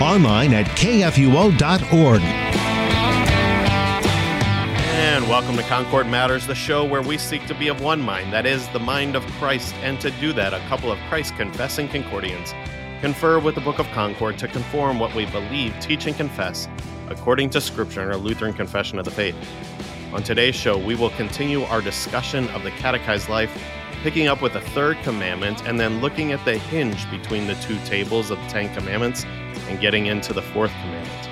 online at kfuo.org. And welcome to Concord Matters, the show where we seek to be of one mind, that is, the mind of Christ. And to do that, a couple of Christ confessing Concordians confer with the Book of Concord to conform what we believe, teach, and confess according to Scripture in our Lutheran Confession of the Faith. On today's show, we will continue our discussion of the catechized life, picking up with the third commandment and then looking at the hinge between the two tables of the Ten Commandments and getting into the fourth commandment.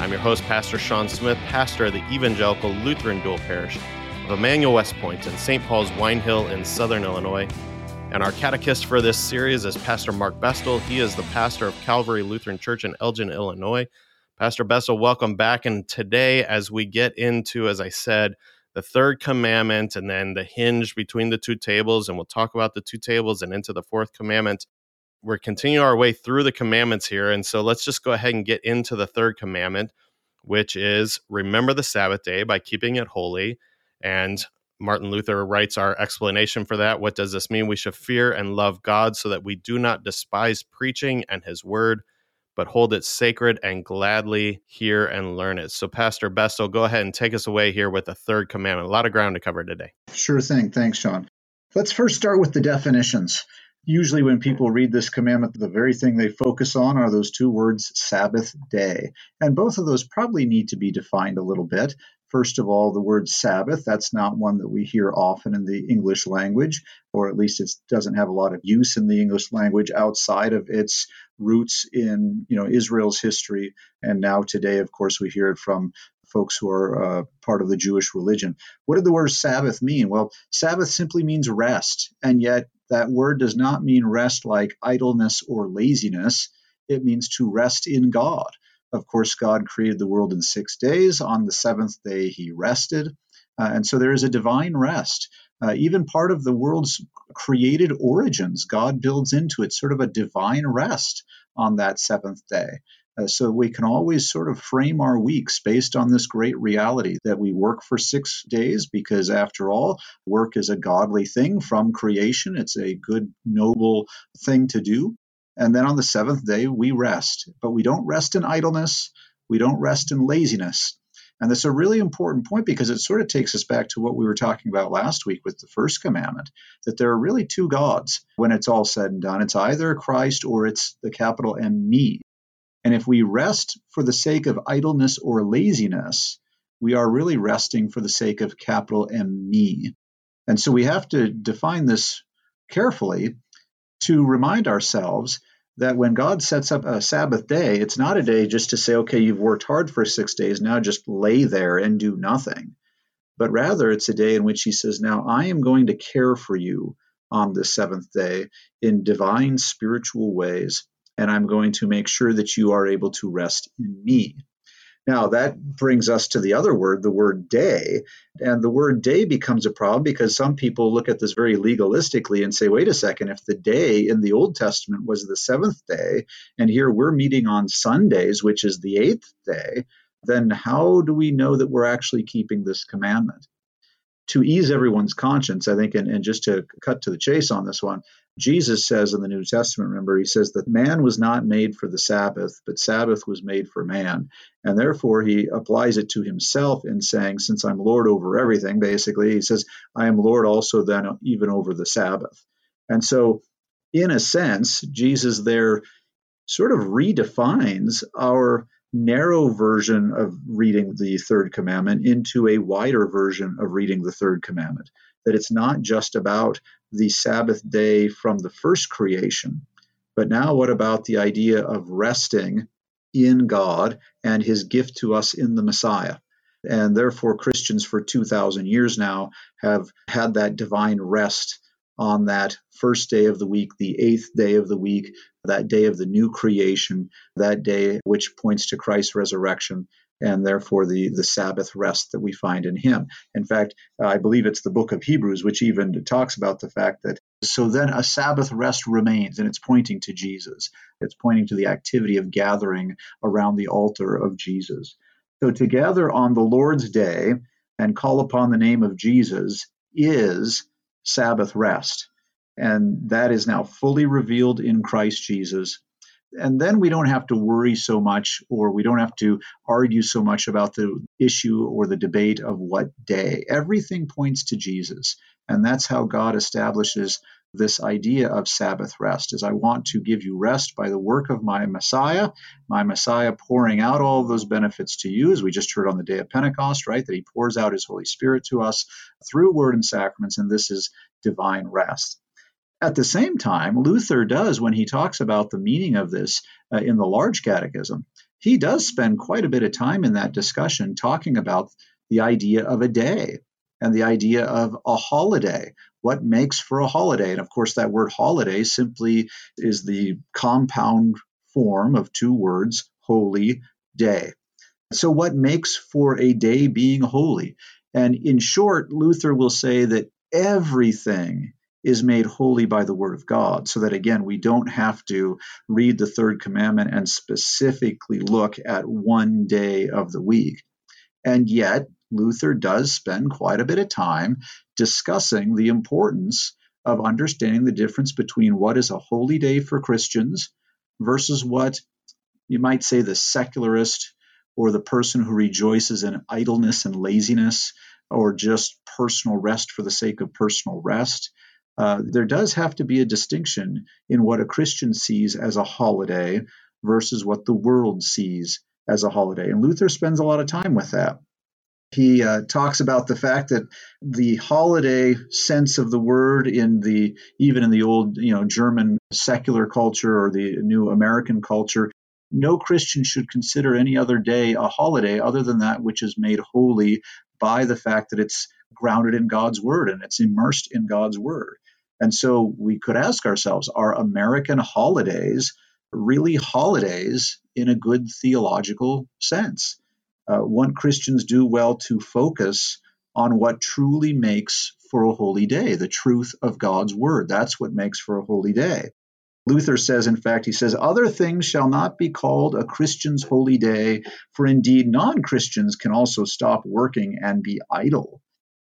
I'm your host, Pastor Sean Smith, pastor of the Evangelical Lutheran Dual Parish of Emmanuel West Point in St. Paul's Wine Hill in Southern Illinois. And our catechist for this series is Pastor Mark Bestel. He is the pastor of Calvary Lutheran Church in Elgin, Illinois. Pastor Bestel, welcome back. And today, as we get into, as I said, the third commandment and then the hinge between the two tables, and we'll talk about the two tables and into the fourth commandment we're continuing our way through the commandments here. And so let's just go ahead and get into the third commandment, which is remember the Sabbath day by keeping it holy. And Martin Luther writes our explanation for that. What does this mean? We should fear and love God so that we do not despise preaching and his word, but hold it sacred and gladly hear and learn it. So, Pastor Bestel, go ahead and take us away here with the third commandment. A lot of ground to cover today. Sure thing. Thanks, Sean. Let's first start with the definitions. Usually, when people read this commandment, the very thing they focus on are those two words, Sabbath day. And both of those probably need to be defined a little bit. First of all, the word Sabbath, that's not one that we hear often in the English language, or at least it doesn't have a lot of use in the English language outside of its roots in you know Israel's history. And now today, of course, we hear it from folks who are uh, part of the Jewish religion. What did the word Sabbath mean? Well, Sabbath simply means rest, and yet that word does not mean rest like idleness or laziness. It means to rest in God. Of course, God created the world in six days. On the seventh day, he rested. Uh, and so there is a divine rest. Uh, even part of the world's created origins, God builds into it sort of a divine rest on that seventh day. Uh, so we can always sort of frame our weeks based on this great reality that we work for six days because, after all, work is a godly thing from creation. It's a good, noble thing to do. And then on the seventh day, we rest. But we don't rest in idleness, we don't rest in laziness. And that's a really important point because it sort of takes us back to what we were talking about last week with the first commandment that there are really two gods when it's all said and done. It's either Christ or it's the capital M me. And if we rest for the sake of idleness or laziness, we are really resting for the sake of capital M me. And so we have to define this carefully to remind ourselves that when God sets up a Sabbath day, it's not a day just to say, okay, you've worked hard for six days, now just lay there and do nothing. But rather, it's a day in which He says, now I am going to care for you on the seventh day in divine spiritual ways and I'm going to make sure that you are able to rest in me. Now, that brings us to the other word, the word day. And the word day becomes a problem because some people look at this very legalistically and say, wait a second, if the day in the Old Testament was the seventh day, and here we're meeting on Sundays, which is the eighth day, then how do we know that we're actually keeping this commandment? To ease everyone's conscience, I think, and, and just to cut to the chase on this one, Jesus says in the New Testament, remember, he says that man was not made for the Sabbath, but Sabbath was made for man. And therefore, he applies it to himself in saying, Since I'm Lord over everything, basically, he says, I am Lord also then even over the Sabbath. And so, in a sense, Jesus there sort of redefines our narrow version of reading the third commandment into a wider version of reading the third commandment. That it's not just about the Sabbath day from the first creation. But now, what about the idea of resting in God and his gift to us in the Messiah? And therefore, Christians for 2,000 years now have had that divine rest on that first day of the week, the eighth day of the week, that day of the new creation, that day which points to Christ's resurrection and therefore the, the Sabbath rest that we find in him. In fact, I believe it's the book of Hebrews which even talks about the fact that so then a Sabbath rest remains, and it's pointing to Jesus. It's pointing to the activity of gathering around the altar of Jesus. So to gather on the Lord's day and call upon the name of Jesus is Sabbath rest. And that is now fully revealed in Christ Jesus and then we don't have to worry so much or we don't have to argue so much about the issue or the debate of what day. Everything points to Jesus. And that's how God establishes this idea of Sabbath rest is I want to give you rest by the work of my Messiah, my Messiah pouring out all those benefits to you, as we just heard on the day of Pentecost, right? That he pours out his Holy Spirit to us through word and sacraments, and this is divine rest. At the same time, Luther does, when he talks about the meaning of this uh, in the Large Catechism, he does spend quite a bit of time in that discussion talking about the idea of a day and the idea of a holiday. What makes for a holiday? And of course, that word holiday simply is the compound form of two words, holy day. So, what makes for a day being holy? And in short, Luther will say that everything is made holy by the word of God. So that again, we don't have to read the third commandment and specifically look at one day of the week. And yet, Luther does spend quite a bit of time discussing the importance of understanding the difference between what is a holy day for Christians versus what you might say the secularist or the person who rejoices in idleness and laziness or just personal rest for the sake of personal rest uh, there does have to be a distinction in what a Christian sees as a holiday versus what the world sees as a holiday. And Luther spends a lot of time with that. He uh, talks about the fact that the holiday sense of the word in the even in the old you know German secular culture or the new American culture, no Christian should consider any other day a holiday other than that which is made holy by the fact that it's grounded in God's word and it's immersed in God's word. And so we could ask ourselves are American holidays really holidays in a good theological sense? Uh, want Christians do well to focus on what truly makes for a holy day, the truth of God's word. That's what makes for a holy day. Luther says, in fact, he says, Other things shall not be called a Christian's holy day, for indeed non Christians can also stop working and be idle.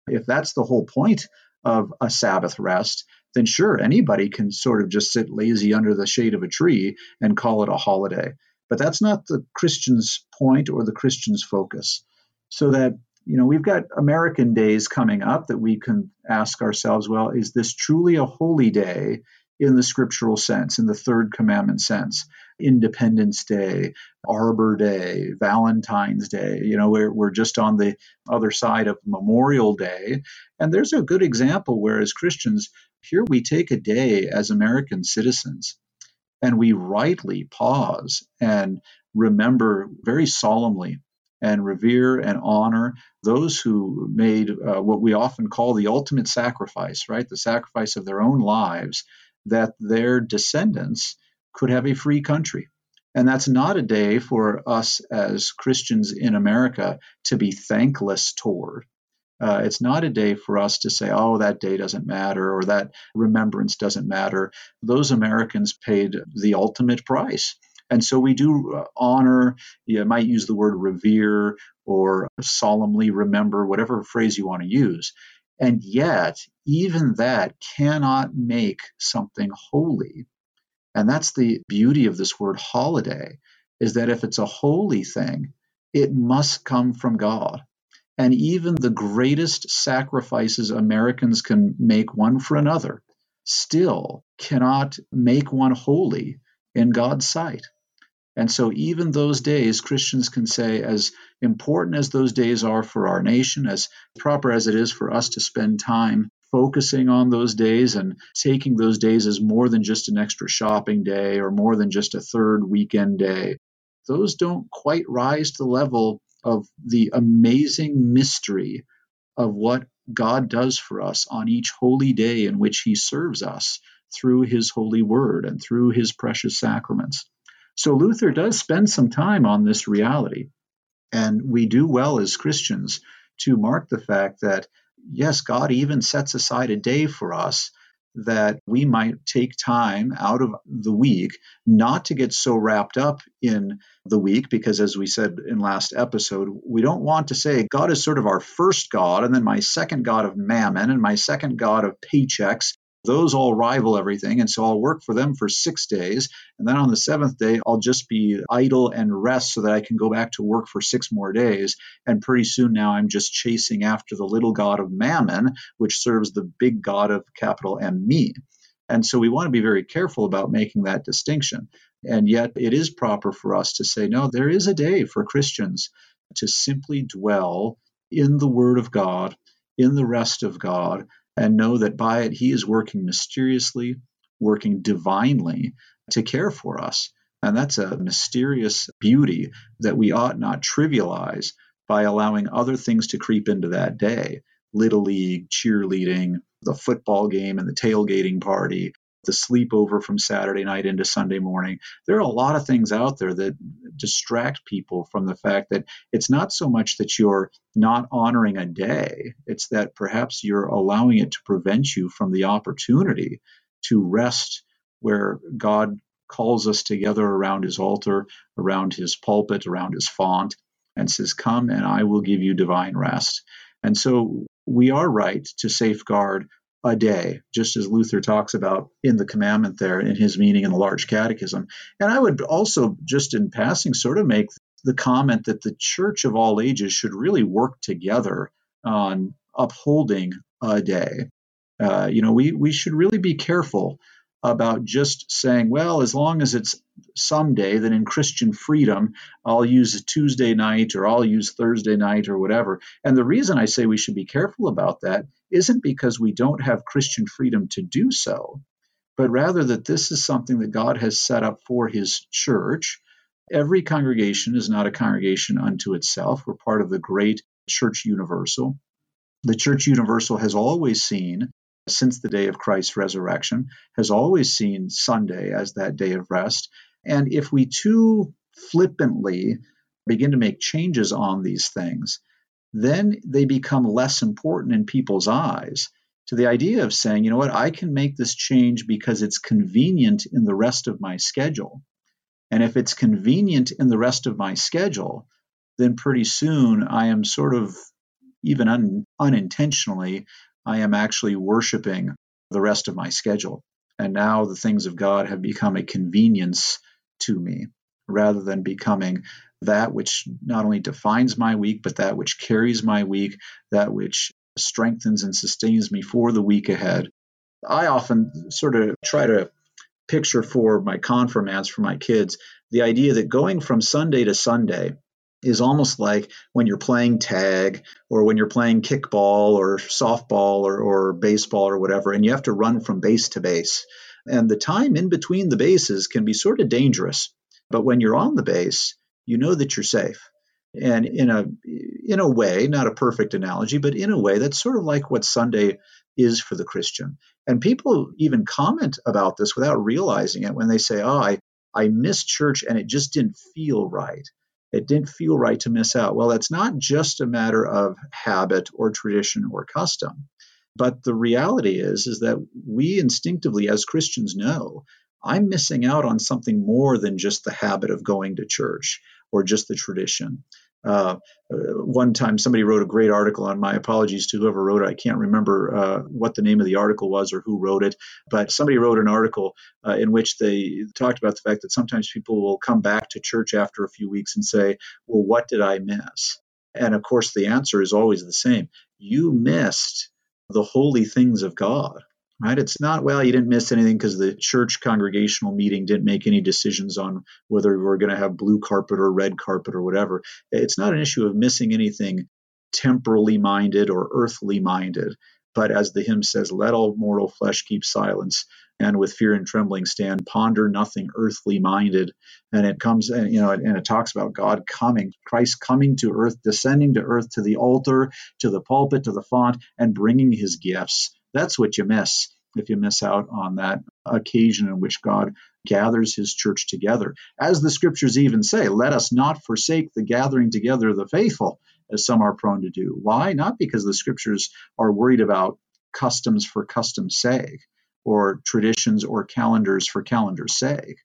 If that's the whole point of a Sabbath rest, then sure, anybody can sort of just sit lazy under the shade of a tree and call it a holiday. But that's not the Christian's point or the Christian's focus. So that, you know, we've got American days coming up that we can ask ourselves, well, is this truly a holy day in the scriptural sense, in the third commandment sense? Independence Day, Arbor Day, Valentine's Day. You know, we're, we're just on the other side of Memorial Day. And there's a good example where, as Christians, here we take a day as American citizens and we rightly pause and remember very solemnly and revere and honor those who made uh, what we often call the ultimate sacrifice, right? The sacrifice of their own lives that their descendants could have a free country. And that's not a day for us as Christians in America to be thankless toward. Uh, it's not a day for us to say, oh, that day doesn't matter or that remembrance doesn't matter. Those Americans paid the ultimate price. And so we do uh, honor, you might use the word revere or solemnly remember, whatever phrase you want to use. And yet, even that cannot make something holy. And that's the beauty of this word holiday, is that if it's a holy thing, it must come from God. And even the greatest sacrifices Americans can make one for another still cannot make one holy in God's sight. And so, even those days, Christians can say, as important as those days are for our nation, as proper as it is for us to spend time focusing on those days and taking those days as more than just an extra shopping day or more than just a third weekend day, those don't quite rise to the level of the amazing mystery of what God does for us on each holy day in which He serves us through His holy word and through His precious sacraments. So Luther does spend some time on this reality. And we do well as Christians to mark the fact that, yes, God even sets aside a day for us that we might take time out of the week not to get so wrapped up in the week because as we said in last episode we don't want to say god is sort of our first god and then my second god of mammon and my second god of paychecks those all rival everything. And so I'll work for them for six days. And then on the seventh day, I'll just be idle and rest so that I can go back to work for six more days. And pretty soon now I'm just chasing after the little god of mammon, which serves the big god of capital M me. And so we want to be very careful about making that distinction. And yet it is proper for us to say, no, there is a day for Christians to simply dwell in the Word of God, in the rest of God, and know that by it He is working mysteriously, working divinely to care for us. And that's a mysterious beauty that we ought not trivialize by allowing other things to creep into that day Little League, cheerleading, the football game, and the tailgating party, the sleepover from Saturday night into Sunday morning. There are a lot of things out there that distract people from the fact that it's not so much that you're not honoring a day, it's that perhaps you're allowing it to prevent you from the opportunity to rest where God calls us together around his altar, around his pulpit, around his font, and says, Come and I will give you divine rest. And so we are right to safeguard a day, just as Luther talks about in the commandment there in his meaning in the large catechism. And I would also, just in passing, sort of make the comment that the church of all ages should really work together on upholding a day. Uh, you know, we, we should really be careful about just saying, well, as long as it's someday, then in Christian freedom, I'll use a Tuesday night or I'll use Thursday night or whatever. And the reason I say we should be careful about that isn't because we don't have Christian freedom to do so, but rather that this is something that God has set up for his church. Every congregation is not a congregation unto itself. We're part of the great church universal. The church universal has always seen since the day of Christ's resurrection, has always seen Sunday as that day of rest. And if we too flippantly begin to make changes on these things, then they become less important in people's eyes to the idea of saying, you know what, I can make this change because it's convenient in the rest of my schedule. And if it's convenient in the rest of my schedule, then pretty soon I am sort of even un, unintentionally I am actually worshiping the rest of my schedule. And now the things of God have become a convenience to me rather than becoming that which not only defines my week, but that which carries my week, that which strengthens and sustains me for the week ahead. I often sort of try to picture for my confirmands, for my kids, the idea that going from Sunday to Sunday is almost like when you're playing tag or when you're playing kickball or softball or, or baseball or whatever, and you have to run from base to base. And the time in between the bases can be sort of dangerous. But when you're on the base, you know that you're safe. And in a in a way, not a perfect analogy, but in a way, that's sort of like what Sunday is for the Christian. And people even comment about this without realizing it when they say, "Oh, I I missed church and it just didn't feel right." It didn't feel right to miss out. Well, it's not just a matter of habit or tradition or custom. But the reality is is that we instinctively as Christians know I'm missing out on something more than just the habit of going to church or just the tradition. Uh, one time, somebody wrote a great article on my apologies to whoever wrote it. I can't remember uh, what the name of the article was or who wrote it, but somebody wrote an article uh, in which they talked about the fact that sometimes people will come back to church after a few weeks and say, Well, what did I miss? And of course, the answer is always the same you missed the holy things of God right? It's not, well, you didn't miss anything because the church congregational meeting didn't make any decisions on whether we're going to have blue carpet or red carpet or whatever. It's not an issue of missing anything temporally minded or earthly minded. But as the hymn says, let all mortal flesh keep silence and with fear and trembling stand ponder nothing earthly minded and it comes and you know and it talks about god coming christ coming to earth descending to earth to the altar to the pulpit to the font and bringing his gifts that's what you miss if you miss out on that occasion in which god gathers his church together. As the scriptures even say let us not forsake the gathering together of the faithful as some are prone to do. Why? Not because the scriptures are worried about customs for customs sake or traditions or calendars for calendar's sake,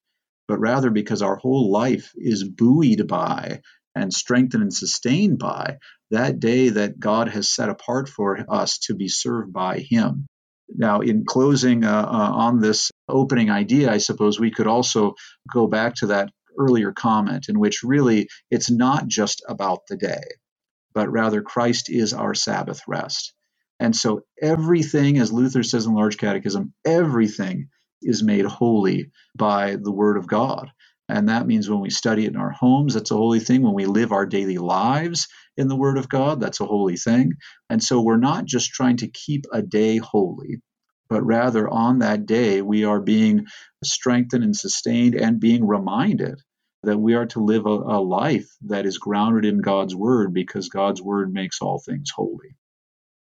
but rather because our whole life is buoyed by and strengthened and sustained by that day that God has set apart for us to be served by Him. Now, in closing uh, uh, on this opening idea, I suppose we could also go back to that earlier comment in which really it's not just about the day, but rather Christ is our Sabbath rest. And so everything, as Luther says in Large Catechism, everything is made holy by the Word of God. And that means when we study it in our homes, that's a holy thing. When we live our daily lives in the Word of God, that's a holy thing. And so we're not just trying to keep a day holy, but rather on that day, we are being strengthened and sustained and being reminded that we are to live a, a life that is grounded in God's Word because God's Word makes all things holy.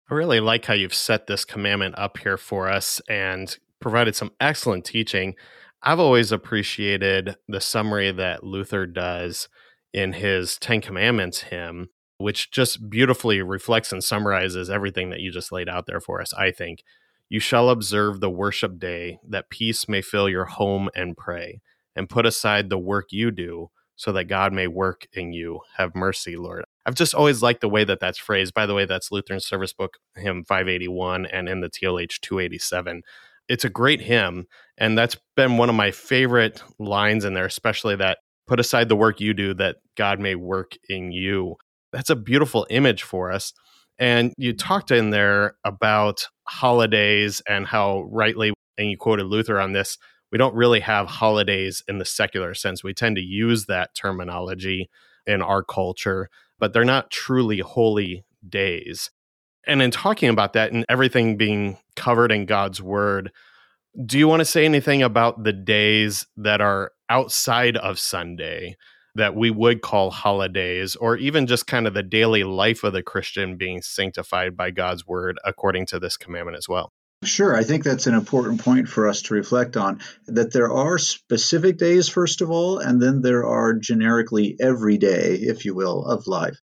I really like how you've set this commandment up here for us and provided some excellent teaching. I've always appreciated the summary that Luther does in his Ten Commandments hymn, which just beautifully reflects and summarizes everything that you just laid out there for us, I think. You shall observe the worship day, that peace may fill your home and pray, and put aside the work you do, so that God may work in you. Have mercy, Lord. I've just always liked the way that that's phrased. By the way, that's Lutheran Service Book hymn 581 and in the TLH 287. It's a great hymn, and that's been one of my favorite lines in there, especially that put aside the work you do that God may work in you. That's a beautiful image for us. And you talked in there about holidays and how rightly, and you quoted Luther on this, we don't really have holidays in the secular sense. We tend to use that terminology in our culture but they're not truly holy days. And in talking about that and everything being covered in God's word, do you want to say anything about the days that are outside of Sunday that we would call holidays, or even just kind of the daily life of the Christian being sanctified by God's word according to this commandment as well? Sure, I think that's an important point for us to reflect on that there are specific days, first of all, and then there are generically every day, if you will, of life.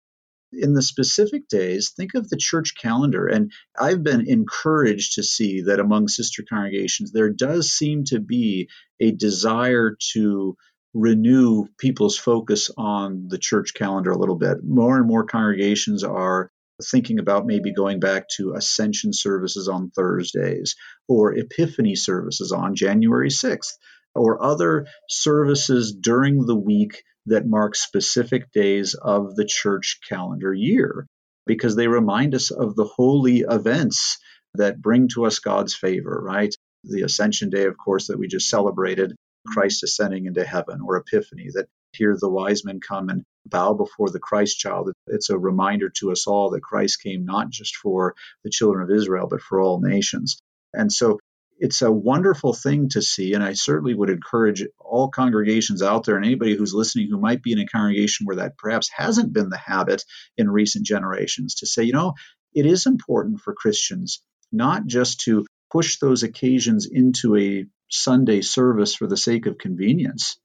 In the specific days, think of the church calendar. And I've been encouraged to see that among sister congregations, there does seem to be a desire to renew people's focus on the church calendar a little bit. More and more congregations are thinking about maybe going back to ascension services on Thursdays or epiphany services on January 6th or other services during the week that mark specific days of the church calendar year because they remind us of the holy events that bring to us God's favor, right? The Ascension Day, of course, that we just celebrated, Christ ascending into heaven, or Epiphany, that here the wise men come and bow before the Christ child. It's a reminder to us all that Christ came not just for the children of Israel, but for all nations. And so it's a wonderful thing to see. And I certainly would encourage all congregations out there and anybody who's listening who might be in a congregation where that perhaps hasn't been the habit in recent generations to say, you know, it is important for Christians not just to push those occasions into a Sunday service for the sake of convenience,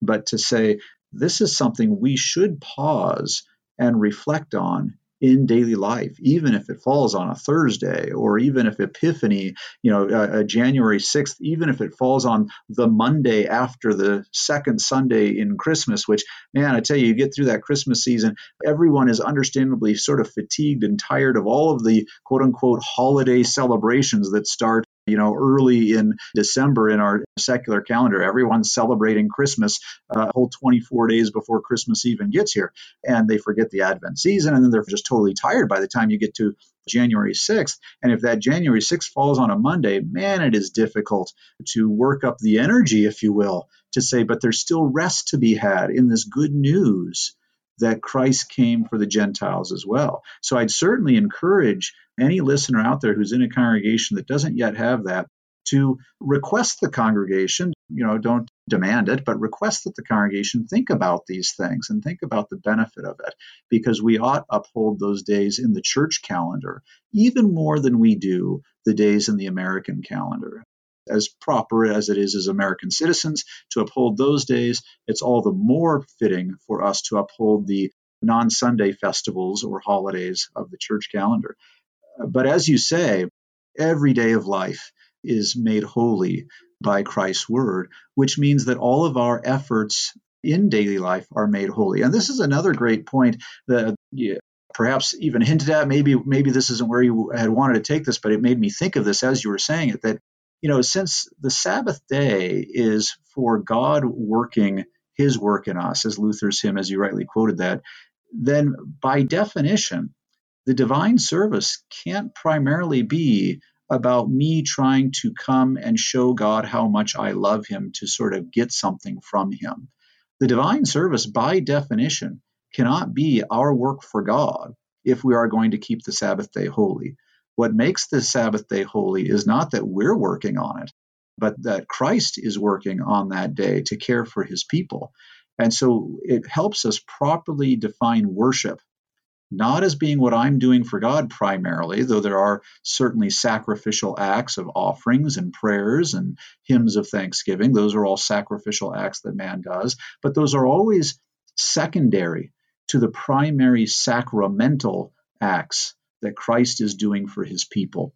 but to say, this is something we should pause and reflect on in daily life, even if it falls on a Thursday or even if Epiphany, you know, uh, uh, January 6th, even if it falls on the Monday after the second Sunday in Christmas, which, man, I tell you, you get through that Christmas season, everyone is understandably sort of fatigued and tired of all of the quote unquote holiday celebrations that start you know, early in December in our secular calendar, everyone's celebrating Christmas a uh, whole 24 days before Christmas even gets here. And they forget the Advent season, and then they're just totally tired by the time you get to January 6th. And if that January 6th falls on a Monday, man, it is difficult to work up the energy, if you will, to say, but there's still rest to be had in this good news that Christ came for the Gentiles as well. So I'd certainly encourage any listener out there who's in a congregation that doesn't yet have that to request the congregation, you know, don't demand it, but request that the congregation think about these things and think about the benefit of it, because we ought uphold those days in the church calendar even more than we do the days in the American calendar. As proper as it is as American citizens to uphold those days, it's all the more fitting for us to uphold the non Sunday festivals or holidays of the church calendar. But as you say, every day of life is made holy by Christ's word, which means that all of our efforts in daily life are made holy. And this is another great point that yeah, perhaps even hinted at. Maybe maybe this isn't where you had wanted to take this, but it made me think of this as you were saying it. That you know, since the Sabbath day is for God working His work in us, as Luther's hymn, as you rightly quoted that, then by definition, the divine service can't primarily be about me trying to come and show God how much I love Him to sort of get something from Him. The divine service, by definition, cannot be our work for God if we are going to keep the Sabbath day holy. What makes the Sabbath day holy is not that we're working on it, but that Christ is working on that day to care for his people. And so it helps us properly define worship not as being what I'm doing for God primarily, though there are certainly sacrificial acts of offerings and prayers and hymns of thanksgiving. Those are all sacrificial acts that man does, but those are always secondary to the primary sacramental acts that Christ is doing for his people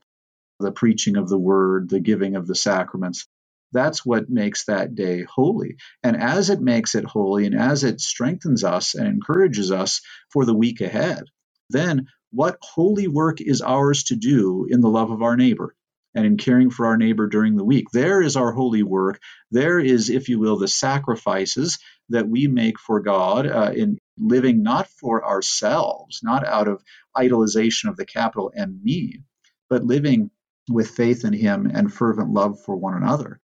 the preaching of the word, the giving of the sacraments. That's what makes that day holy. And as it makes it holy and as it strengthens us and encourages us for the week ahead, then what holy work is ours to do in the love of our neighbor and in caring for our neighbor during the week? There is our holy work. There is, if you will, the sacrifices that we make for God uh, in living not for ourselves, not out of idolization of the capital M me, but living with faith in Him and fervent love for one another.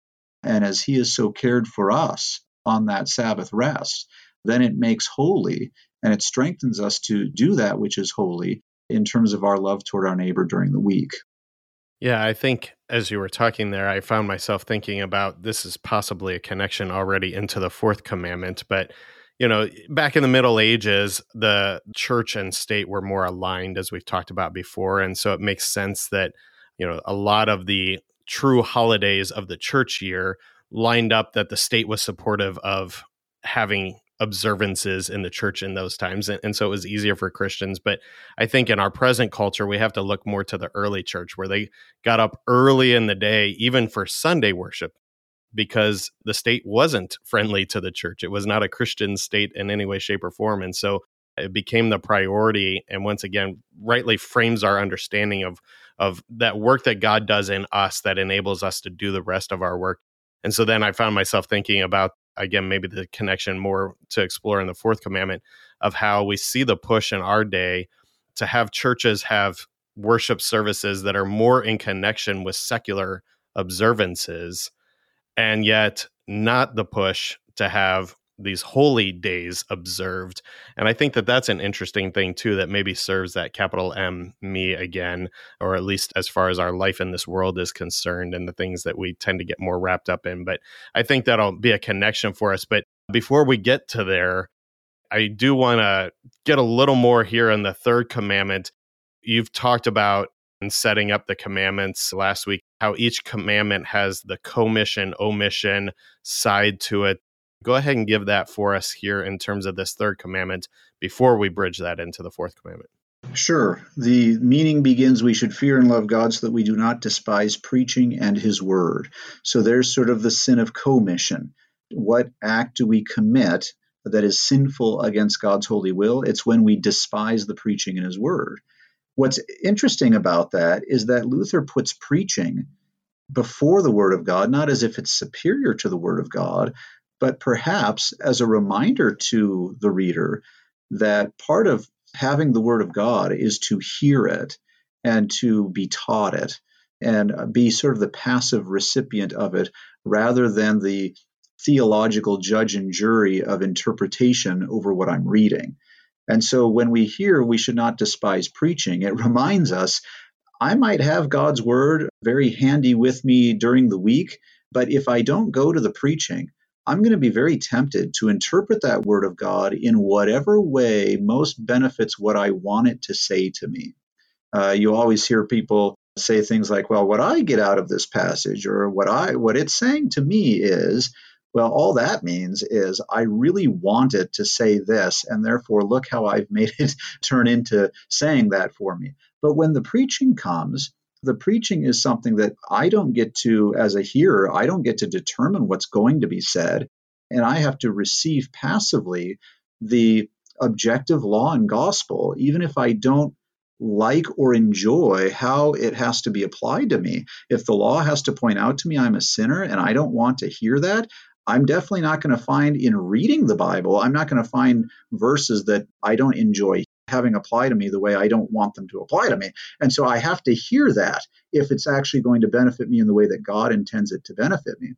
And as He has so cared for us on that Sabbath rest, then it makes holy and it strengthens us to do that which is holy in terms of our love toward our neighbor during the week. Yeah, I think as you were talking there, I found myself thinking about this is possibly a connection already into the fourth commandment. But, you know, back in the Middle Ages, the church and state were more aligned, as we've talked about before. And so it makes sense that, you know, a lot of the true holidays of the church year lined up that the state was supportive of having observances in the church in those times and, and, so it was easier for christians but i think in our present culture we have to look more to the early church where they got up early in the day even for sunday worship because the state wasn't friendly to the church it was not a christian state in any way shape or form and so it became the priority and once again rightly frames our understanding of of that work that God does in us that enables us to do the rest of our work. And so then I found myself thinking about again maybe the connection more to explore in the fourth commandment of how we see the push in our day to have churches have worship services that are more in connection with secular observances and yet not the push to have these holy days observed and i think that that's an interesting thing too that maybe serves that capital m me again or at least as far as our life in this world is concerned and the things that we tend to get more wrapped up in but i think that'll be a connection for us but before we get to there i do want to get a little more here in the third commandment. You've talked about in setting up the commandments last week how each commandment has the commission omission side to it Go ahead and give that for us here in terms of this third commandment before we bridge that into the fourth commandment. Sure. The meaning begins we should fear and love God so that we do not despise preaching and his word. So there's sort of the sin of commission. What act do we commit that is sinful against God's holy will? It's when we despise the preaching and his word. What's interesting about that is that Luther puts preaching before the word of God, not as if it's superior to the word of God, but perhaps as a reminder to the reader that part of having the Word of God is to hear it and to be taught it and uh, be sort of the passive recipient of it rather than the theological judge and jury of interpretation over what I'm reading. And so when we hear we should not despise preaching, it reminds us I might have God's word very handy with me during the week, but if I don't go to the preaching, I'm going to be very tempted to interpret that word of God in whatever way most benefits what I want it to say to me. Uh, you always hear people say things like, "Well, what I get out of this passage, or what I what it's saying to me is." Well, all that means is I really want it to say this, and therefore look how I've made it turn into saying that for me. But when the preaching comes, the preaching is something that I don't get to, as a hearer, I don't get to determine what's going to be said. And I have to receive passively the objective law and gospel, even if I don't like or enjoy how it has to be applied to me. If the law has to point out to me I'm a sinner and I don't want to hear that, I'm definitely not going to find in reading the Bible, I'm not going to find verses that I don't enjoy having apply to me the way I don't want them to apply to me. And so I have to hear that if it's actually going to benefit me in the way that God intends it to benefit me.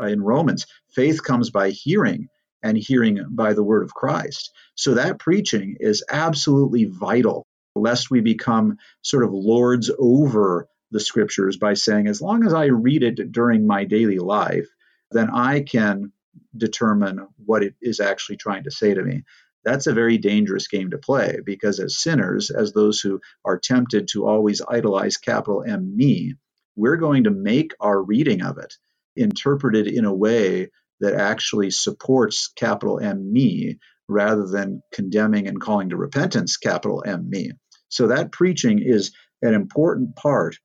In Romans, faith comes by hearing and hearing by the word of Christ. So that preaching is absolutely vital, lest we become sort of lords over the scriptures by saying, as long as I read it during my daily life, then I can determine what it is actually trying to say to me that's a very dangerous game to play because as sinners, as those who are tempted to always idolize capital M me, we're going to make our reading of it interpreted in a way that actually supports capital M me rather than condemning and calling to repentance capital M me. So that preaching is an important part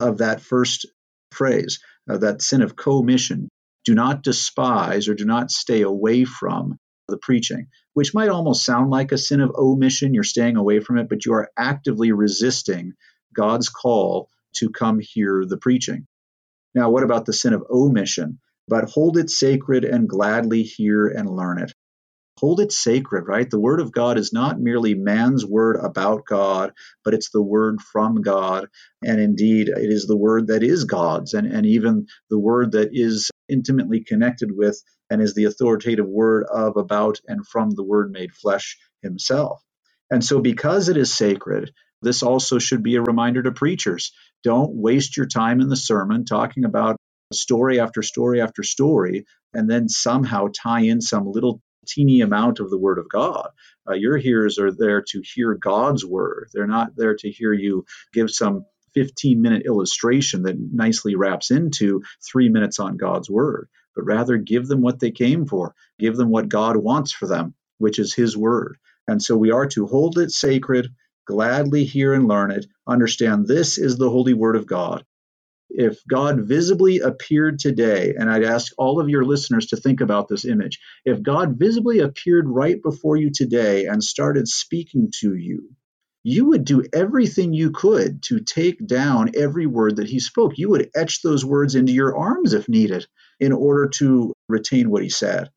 of that first phrase, uh, that sin of commission. Do not despise or do not stay away from the preaching, which might almost sound like a sin of omission. You're staying away from it, but you are actively resisting God's call to come hear the preaching. Now, what about the sin of omission? But hold it sacred and gladly hear and learn it hold it sacred, right? The word of God is not merely man's word about God, but it's the word from God. And indeed, it is the word that is God's, and, and even the word that is intimately connected with and is the authoritative word of, about, and from the word made flesh himself. And so, because it is sacred, this also should be a reminder to preachers. Don't waste your time in the sermon talking about story after story after story and then somehow tie in some little teeny amount of the Word of God. Uh, your hearers are there to hear God's Word. They're not there to hear you give some 15 minute illustration that nicely wraps into three minutes on God's Word, but rather give them what they came for. Give them what God wants for them, which is His Word. And so we are to hold it sacred, gladly hear and learn it, understand this is the holy Word of God, if God visibly appeared today, and I'd ask all of your listeners to think about this image, if God visibly appeared right before you today and started speaking to you, you would do everything you could to take down every word that he spoke. You would etch those words into your arms if needed in order to retain what he said.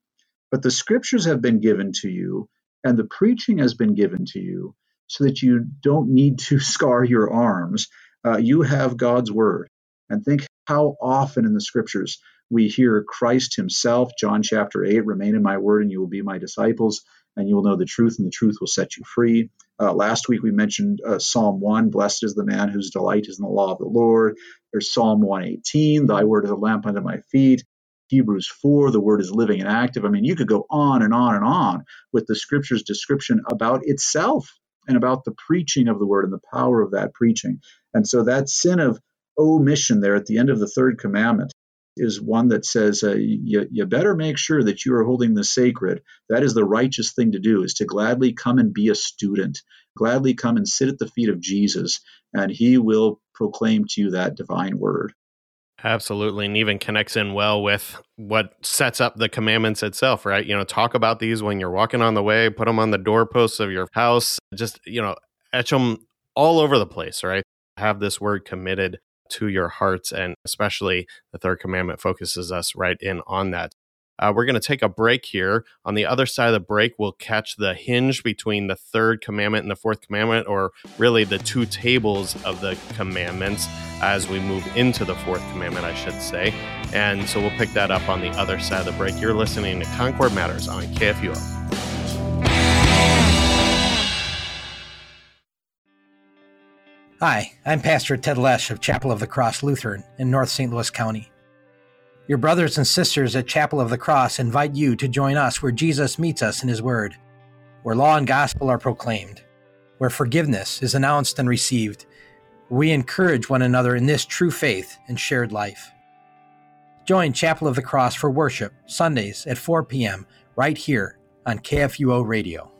But the scriptures have been given to you, and the preaching has been given to you so that you don't need to scar your arms. Uh, you have God's word. And think how often in the scriptures we hear Christ himself, John chapter 8, remain in my word and you will be my disciples and you will know the truth and the truth will set you free. Uh, last week we mentioned uh, Psalm 1, blessed is the man whose delight is in the law of the Lord. There's Psalm 118, thy word is a lamp unto my feet. Hebrews 4, the word is living and active. I mean, you could go on and on and on with the scripture's description about itself and about the preaching of the word and the power of that preaching. And so that sin of omission there at the end of the third commandment is one that says uh, you, you better make sure that you are holding the sacred that is the righteous thing to do is to gladly come and be a student gladly come and sit at the feet of jesus and he will proclaim to you that divine word Absolutely. And even connects in well with what sets up the commandments itself, right? You know, talk about these when you're walking on the way, put them on the doorposts of your house, just, you know, etch them all over the place, right? Have this word committed to your hearts. And especially the third commandment focuses us right in on that. Uh, we're going to take a break here. On the other side of the break, we'll catch the hinge between the third commandment and the fourth commandment, or really the two tables of the commandments as we move into the fourth commandment, I should say. And so we'll pick that up on the other side of the break. You're listening to Concord Matters on KFUO. Hi, I'm Pastor Ted Lesh of Chapel of the Cross Lutheran in North St. Louis County. Your brothers and sisters at Chapel of the Cross invite you to join us where Jesus meets us in His Word, where law and gospel are proclaimed, where forgiveness is announced and received. We encourage one another in this true faith and shared life. Join Chapel of the Cross for worship Sundays at 4 p.m. right here on KFUO Radio.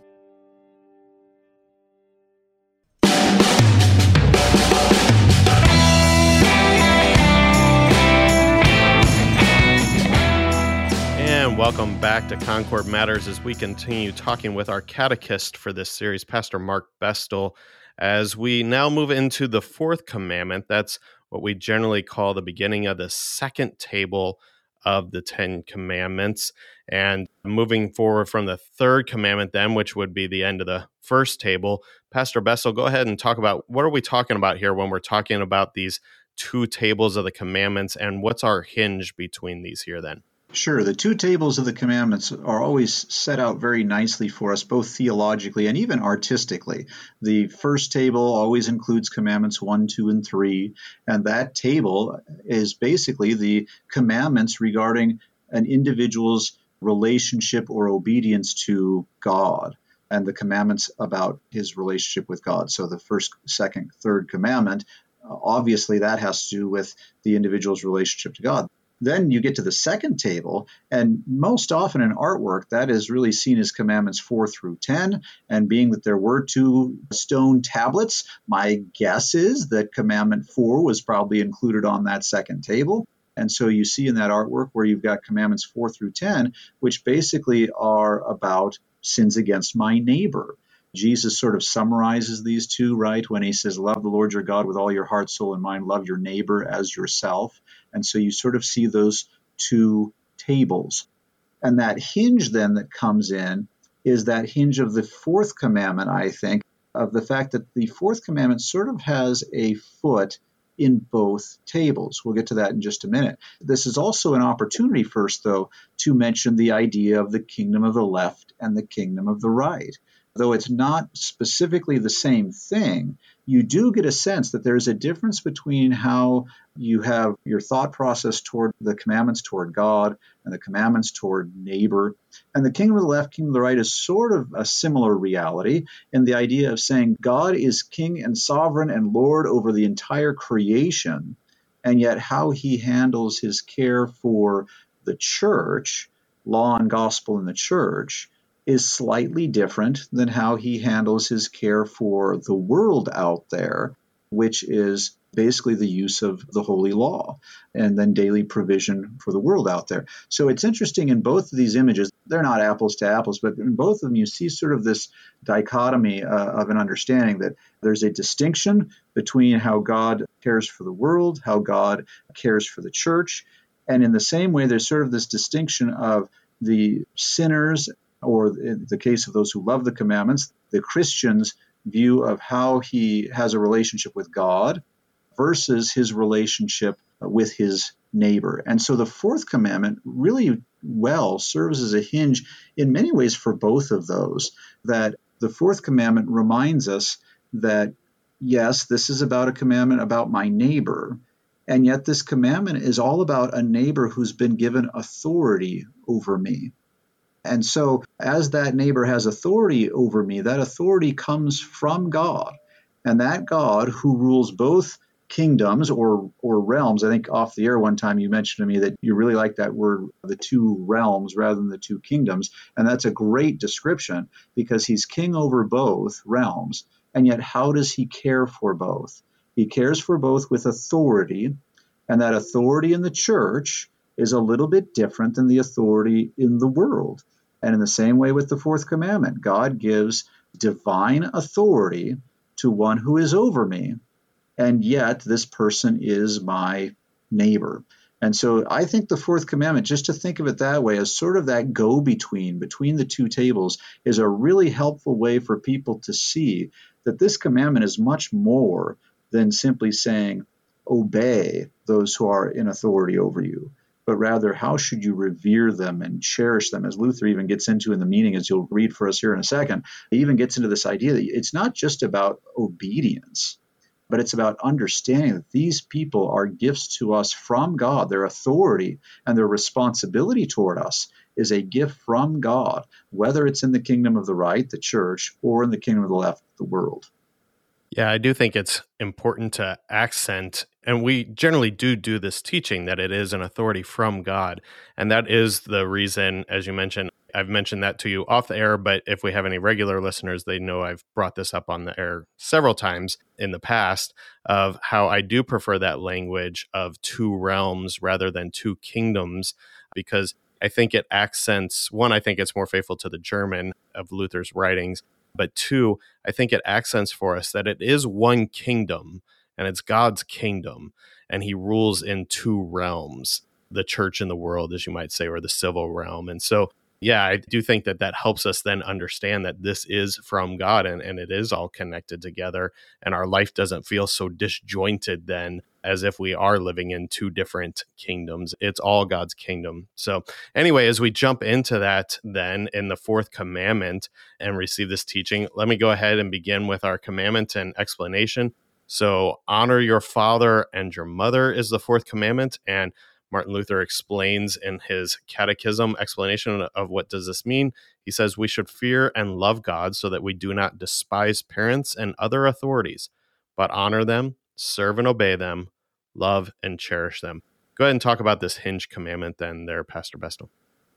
Welcome back to Concord Matters as we continue talking with our catechist for this series, Pastor Mark Bestel, as we now move into the fourth commandment. That's what we generally call the beginning of the second table of the Ten Commandments. And moving forward from the third commandment, then, which would be the end of the first table, Pastor Bestel, go ahead and talk about what are we talking about here when we're talking about these two tables of the commandments and what's our hinge between these here then? Sure. The two tables of the commandments are always set out very nicely for us, both theologically and even artistically. The first table always includes commandments 1, 2, and 3, and that table is basically the commandments regarding an individual's relationship or obedience to God and the commandments about his relationship with God. So the first, second, third commandment, obviously that has to do with the individual's relationship to God. Then you get to the second table, and most often in artwork, that is really seen as commandments 4 through 10. And being that there were two stone tablets, my guess is that commandment 4 was probably included on that second table. And so you see in that artwork where you've got commandments 4 through 10, which basically are about sins against my neighbor. Jesus sort of summarizes these two, right? When he says, Love the Lord your God with all your heart, soul, and mind, love your neighbor as yourself. And so you sort of see those two tables. And that hinge then that comes in is that hinge of the fourth commandment, I think, of the fact that the fourth commandment sort of has a foot in both tables. We'll get to that in just a minute. This is also an opportunity, first, though, to mention the idea of the kingdom of the left and the kingdom of the right though it's not specifically the same thing, you do get a sense that there's a difference between how you have your thought process toward the commandments toward God and the commandments toward neighbor. And the kingdom of the left, kingdom of the right is sort of a similar reality in the idea of saying God is king and sovereign and Lord over the entire creation, and yet how he handles his care for the church, law and gospel in the church, is slightly different than how he handles his care for the world out there, which is basically the use of the holy law and then daily provision for the world out there. So it's interesting in both of these images, they're not apples to apples, but in both of them you see sort of this dichotomy uh, of an understanding that there's a distinction between how God cares for the world, how God cares for the church. And in the same way, there's sort of this distinction of the sinners or in the case of those who love the commandments, the Christian's view of how he has a relationship with God versus his relationship with his neighbor. And so the fourth commandment really well serves as a hinge in many ways for both of those. That the fourth commandment reminds us that, yes, this is about a commandment about my neighbor. And yet, this commandment is all about a neighbor who's been given authority over me. And so, as that neighbor has authority over me, that authority comes from God. And that God who rules both kingdoms or or realms. I think off the air one time you mentioned to me that you really like that word the two realms rather than the two kingdoms and that's a great description because he's king over both realms and yet how does he care for both? He cares for both with authority and that authority in the church is a little bit different than the authority in the world. And in the same way with the fourth commandment, God gives divine authority to one who is over me, and yet this person is my neighbor. And so I think the fourth commandment, just to think of it that way, as sort of that go between, between the two tables, is a really helpful way for people to see that this commandment is much more than simply saying, obey those who are in authority over you but rather how should you revere them and cherish them, as Luther even gets into in the meaning, as you'll read for us here in a second. He even gets into this idea that it's not just about obedience, but it's about understanding that these people are gifts to us from God. Their authority and their responsibility toward us is a gift from God, whether it's in the kingdom of the right, the church, or in the kingdom of the left, the world. Yeah, I do think it's important to accent, and we generally do do this teaching that it is an authority from God. And that is the reason, as you mentioned, I've mentioned that to you off the air, but if we have any regular listeners, they know I've brought this up on the air several times in the past of how I do prefer that language of two realms rather than two kingdoms, because I think it accents one, I think it's more faithful to the German of Luther's writings, but two, I think it accents for us that it is one kingdom and it's God's kingdom, and he rules in two realms the church and the world, as you might say, or the civil realm. And so yeah, I do think that that helps us then understand that this is from God and, and it is all connected together. And our life doesn't feel so disjointed then as if we are living in two different kingdoms. It's all God's kingdom. So, anyway, as we jump into that then in the fourth commandment and receive this teaching, let me go ahead and begin with our commandment and explanation. So, honor your father and your mother is the fourth commandment. And Martin Luther explains in his catechism explanation of what does this mean. He says we should fear and love God so that we do not despise parents and other authorities, but honor them, serve and obey them, love and cherish them. Go ahead and talk about this hinge commandment then there, Pastor Bestel.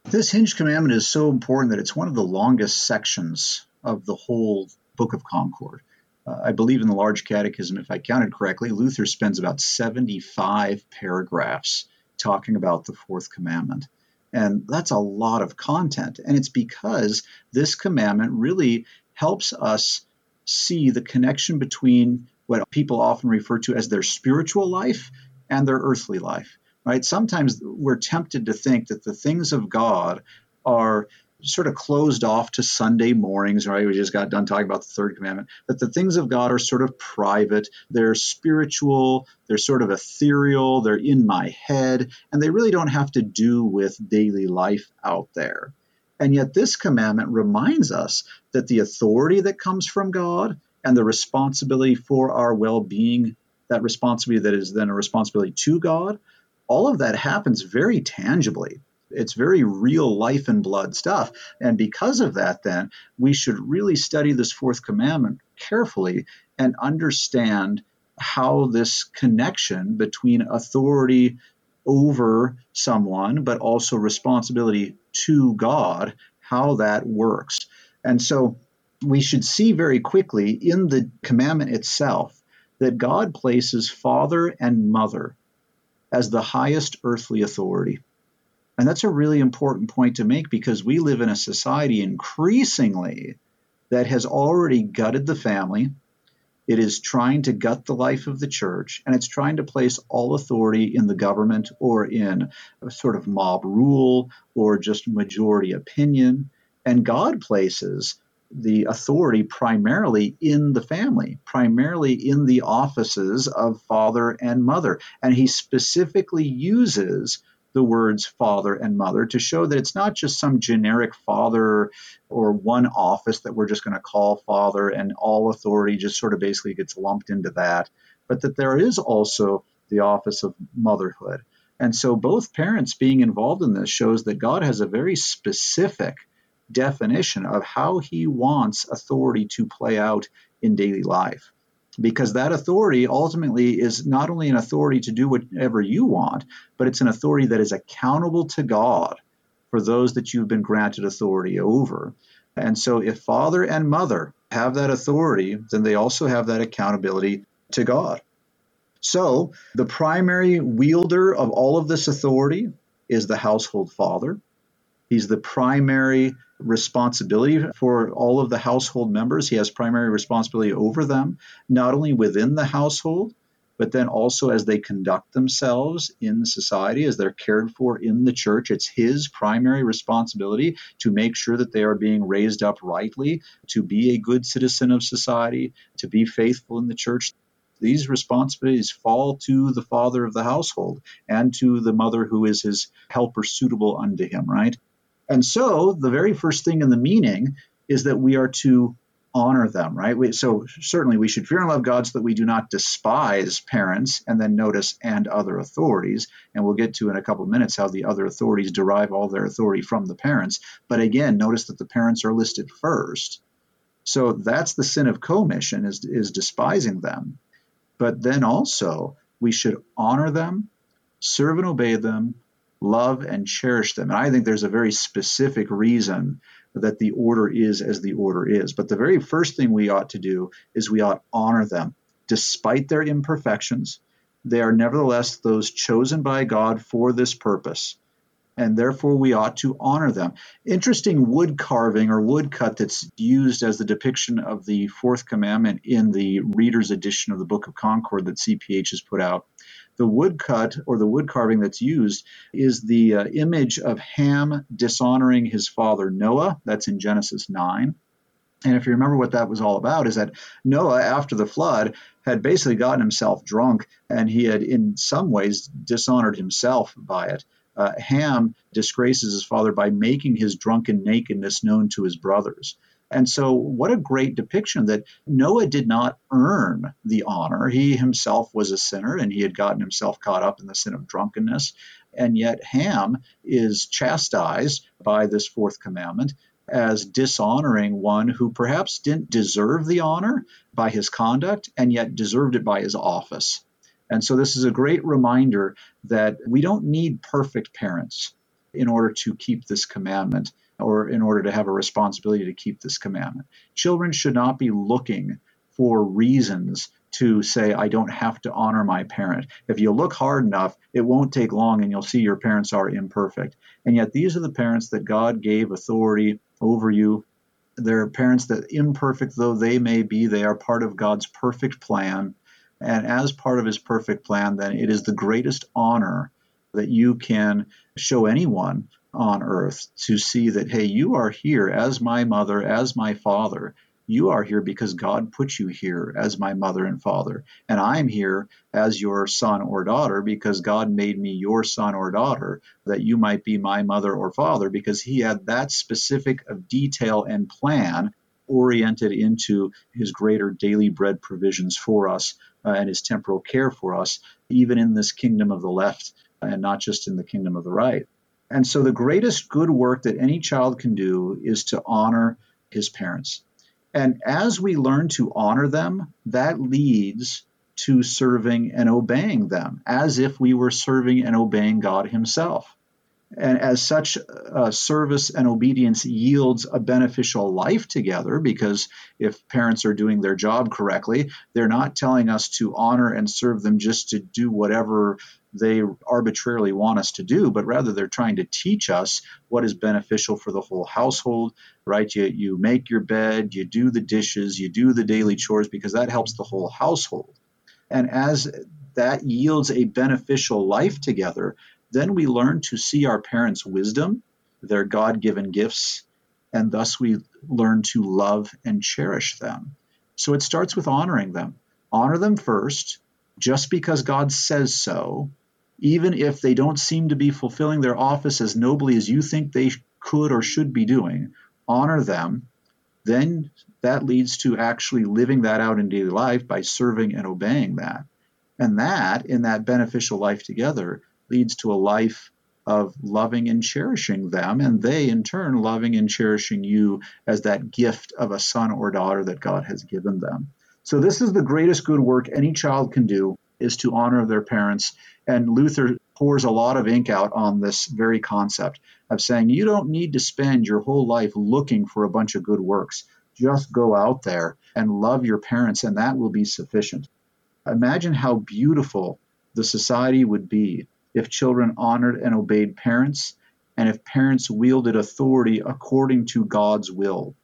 This hinge commandment is so important that it's one of the longest sections of the whole Book of Concord. Uh, I believe in the large catechism, if I counted correctly, Luther spends about 75 paragraphs talking about the fourth commandment. And that's a lot of content. And it's because this commandment really helps us see the connection between what people often refer to as their spiritual life and their earthly life. Right? Sometimes we're tempted to think that the things of God are sort of closed off to Sunday mornings, right? We just got done talking about the third commandment, that the things of God are sort of private, they're spiritual, they're sort of ethereal, they're in my head, and they really don't have to do with daily life out there. And yet, this commandment reminds us that the authority that comes from God and the responsibility for our well being, that responsibility that is then a responsibility to God, all of that happens very tangibly it's very real life and blood stuff. And because of that, then we should really study this fourth commandment carefully and understand how this connection between authority over someone, but also responsibility to God, how that works. And so we should see very quickly in the commandment itself that God places father and mother as the highest earthly authority. And that's a really important point to make because we live in a society increasingly that has already gutted the family. It is trying to gut the life of the church, and it's trying to place all authority in the government or in a sort of mob rule or just majority opinion. And God places the authority primarily in the family, primarily in the offices of father and mother. And he specifically uses the words father and mother to show that it's not just some generic father or one office that we're just going to call father and all authority just sort of basically gets lumped into that, but that there is also the office of motherhood. And so both parents being involved in this shows that God has a very specific definition of how he wants authority to play out in daily life because that authority ultimately is not only an authority to do whatever you want, but it's an authority that is accountable to God for those that you've been granted authority over. And so, if father and mother have that authority, then they also have that accountability to God. So, the primary wielder of all of this authority is the household father. He's the primary responsibility for all of the household members. He has primary responsibility over them, not only within the household, but then also as they conduct themselves in society, as they're cared for in the church. It's his primary responsibility to make sure that they are being raised up rightly, to be a good citizen of society, to be faithful in the church. These responsibilities fall to the father of the household and to the mother who is his helper suitable unto him, right? And so, the very first thing in the meaning is that we are to honor them, right? We, so certainly we should fear and love God so that we do not despise parents and then notice and other authorities. And we'll get to in a couple of minutes how the other authorities derive all their authority from the parents. But again, notice that the parents are listed first. So that's the sin of commission is, is despising them. But then also we should honor them, serve and obey them, love and cherish them. And I think there's a very specific reason that the order is as the order is. But the very first thing we ought to do is we ought honor them. Despite their imperfections, they are nevertheless those chosen by God for this purpose. And therefore, we ought to honor them. Interesting wood carving or woodcut that's used as the depiction of the fourth commandment in the reader's edition of the Book of Concord that CPH has put out the woodcut or the wood carving that's used is the uh, image of Ham dishonoring his father Noah. That's in Genesis 9. And if you remember what that was all about, is that Noah, after the flood, had basically gotten himself drunk and he had, in some ways, dishonored himself by it. Uh, Ham disgraces his father by making his drunken nakedness known to his brothers. And so, what a great depiction that Noah did not earn the honor. He himself was a sinner and he had gotten himself caught up in the sin of drunkenness. And yet, Ham is chastised by this fourth commandment as dishonoring one who perhaps didn't deserve the honor by his conduct and yet deserved it by his office. And so, this is a great reminder that we don't need perfect parents in order to keep this commandment or in order to have a responsibility to keep this commandment. Children should not be looking for reasons to say, I don't have to honor my parent. If you look hard enough, it won't take long and you'll see your parents are imperfect. And yet, these are the parents that God gave authority over you. They're parents that, imperfect though they may be, they are part of God's perfect plan. And as part of his perfect plan, then it is the greatest honor that you can show anyone on earth to see that, hey, you are here as my mother, as my father. You are here because God put you here as my mother and father. And I'm here as your son or daughter because God made me your son or daughter, that you might be my mother or father, because He had that specific of detail and plan oriented into His greater daily bread provisions for us uh, and His temporal care for us, even in this kingdom of the left and not just in the kingdom of the right. And so the greatest good work that any child can do is to honor his parents. And as we learn to honor them, that leads to serving and obeying them as if we were serving and obeying God Himself. And as such, uh, service and obedience yields a beneficial life together because if parents are doing their job correctly, they're not telling us to honor and serve them just to do whatever they arbitrarily want us to do, but rather they're trying to teach us what is beneficial for the whole household, right? You, you make your bed, you do the dishes, you do the daily chores because that helps the whole household. And as that yields a beneficial life together, then we learn to see our parents' wisdom, their God given gifts, and thus we learn to love and cherish them. So it starts with honoring them. Honor them first, just because God says so, even if they don't seem to be fulfilling their office as nobly as you think they could or should be doing, honor them. Then that leads to actually living that out in daily life by serving and obeying that. And that, in that beneficial life together, leads to a life of loving and cherishing them, and they in turn loving and cherishing you as that gift of a son or daughter that God has given them. So this is the greatest good work any child can do is to honor their parents. And Luther pours a lot of ink out on this very concept of saying you don't need to spend your whole life looking for a bunch of good works. Just go out there and love your parents, and that will be sufficient. Imagine how beautiful the society would be if children honored and obeyed parents, and if parents wielded authority according to God's will.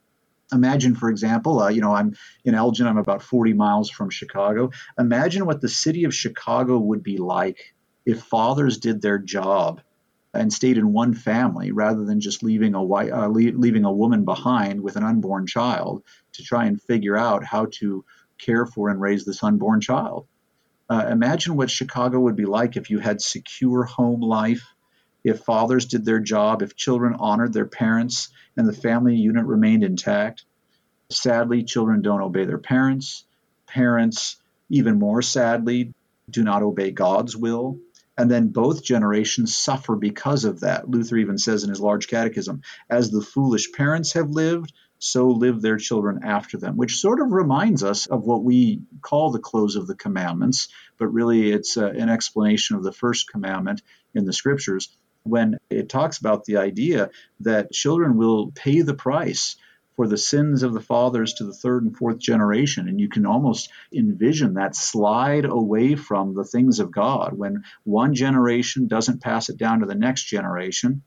Imagine for example uh, you know i'm in elgin i'm about 40 miles from chicago. Imagine what the city of chicago would be like if fathers did their job and stayed in one family rather than just leaving a white, uh, leaving a woman behind with an unborn child to try and figure out how to care for and raise this unborn child uh, imagine what chicago would be like if you had secure home life if fathers did their job, if children honored their parents and the family unit remained intact. Sadly, children don't obey their parents. Parents, even more sadly, do not obey God's will. And then both generations suffer because of that. Luther even says in his large catechism, as the foolish parents have lived, so live their children after them, which sort of reminds us of what we call the close of the commandments, but really it's uh, an explanation of the first commandment in the scriptures when it talks about the idea that children will pay the price for the sins of the fathers to the third and fourth generation. And you can almost envision that slide away from the things of God when one generation doesn't pass it down to the next generation.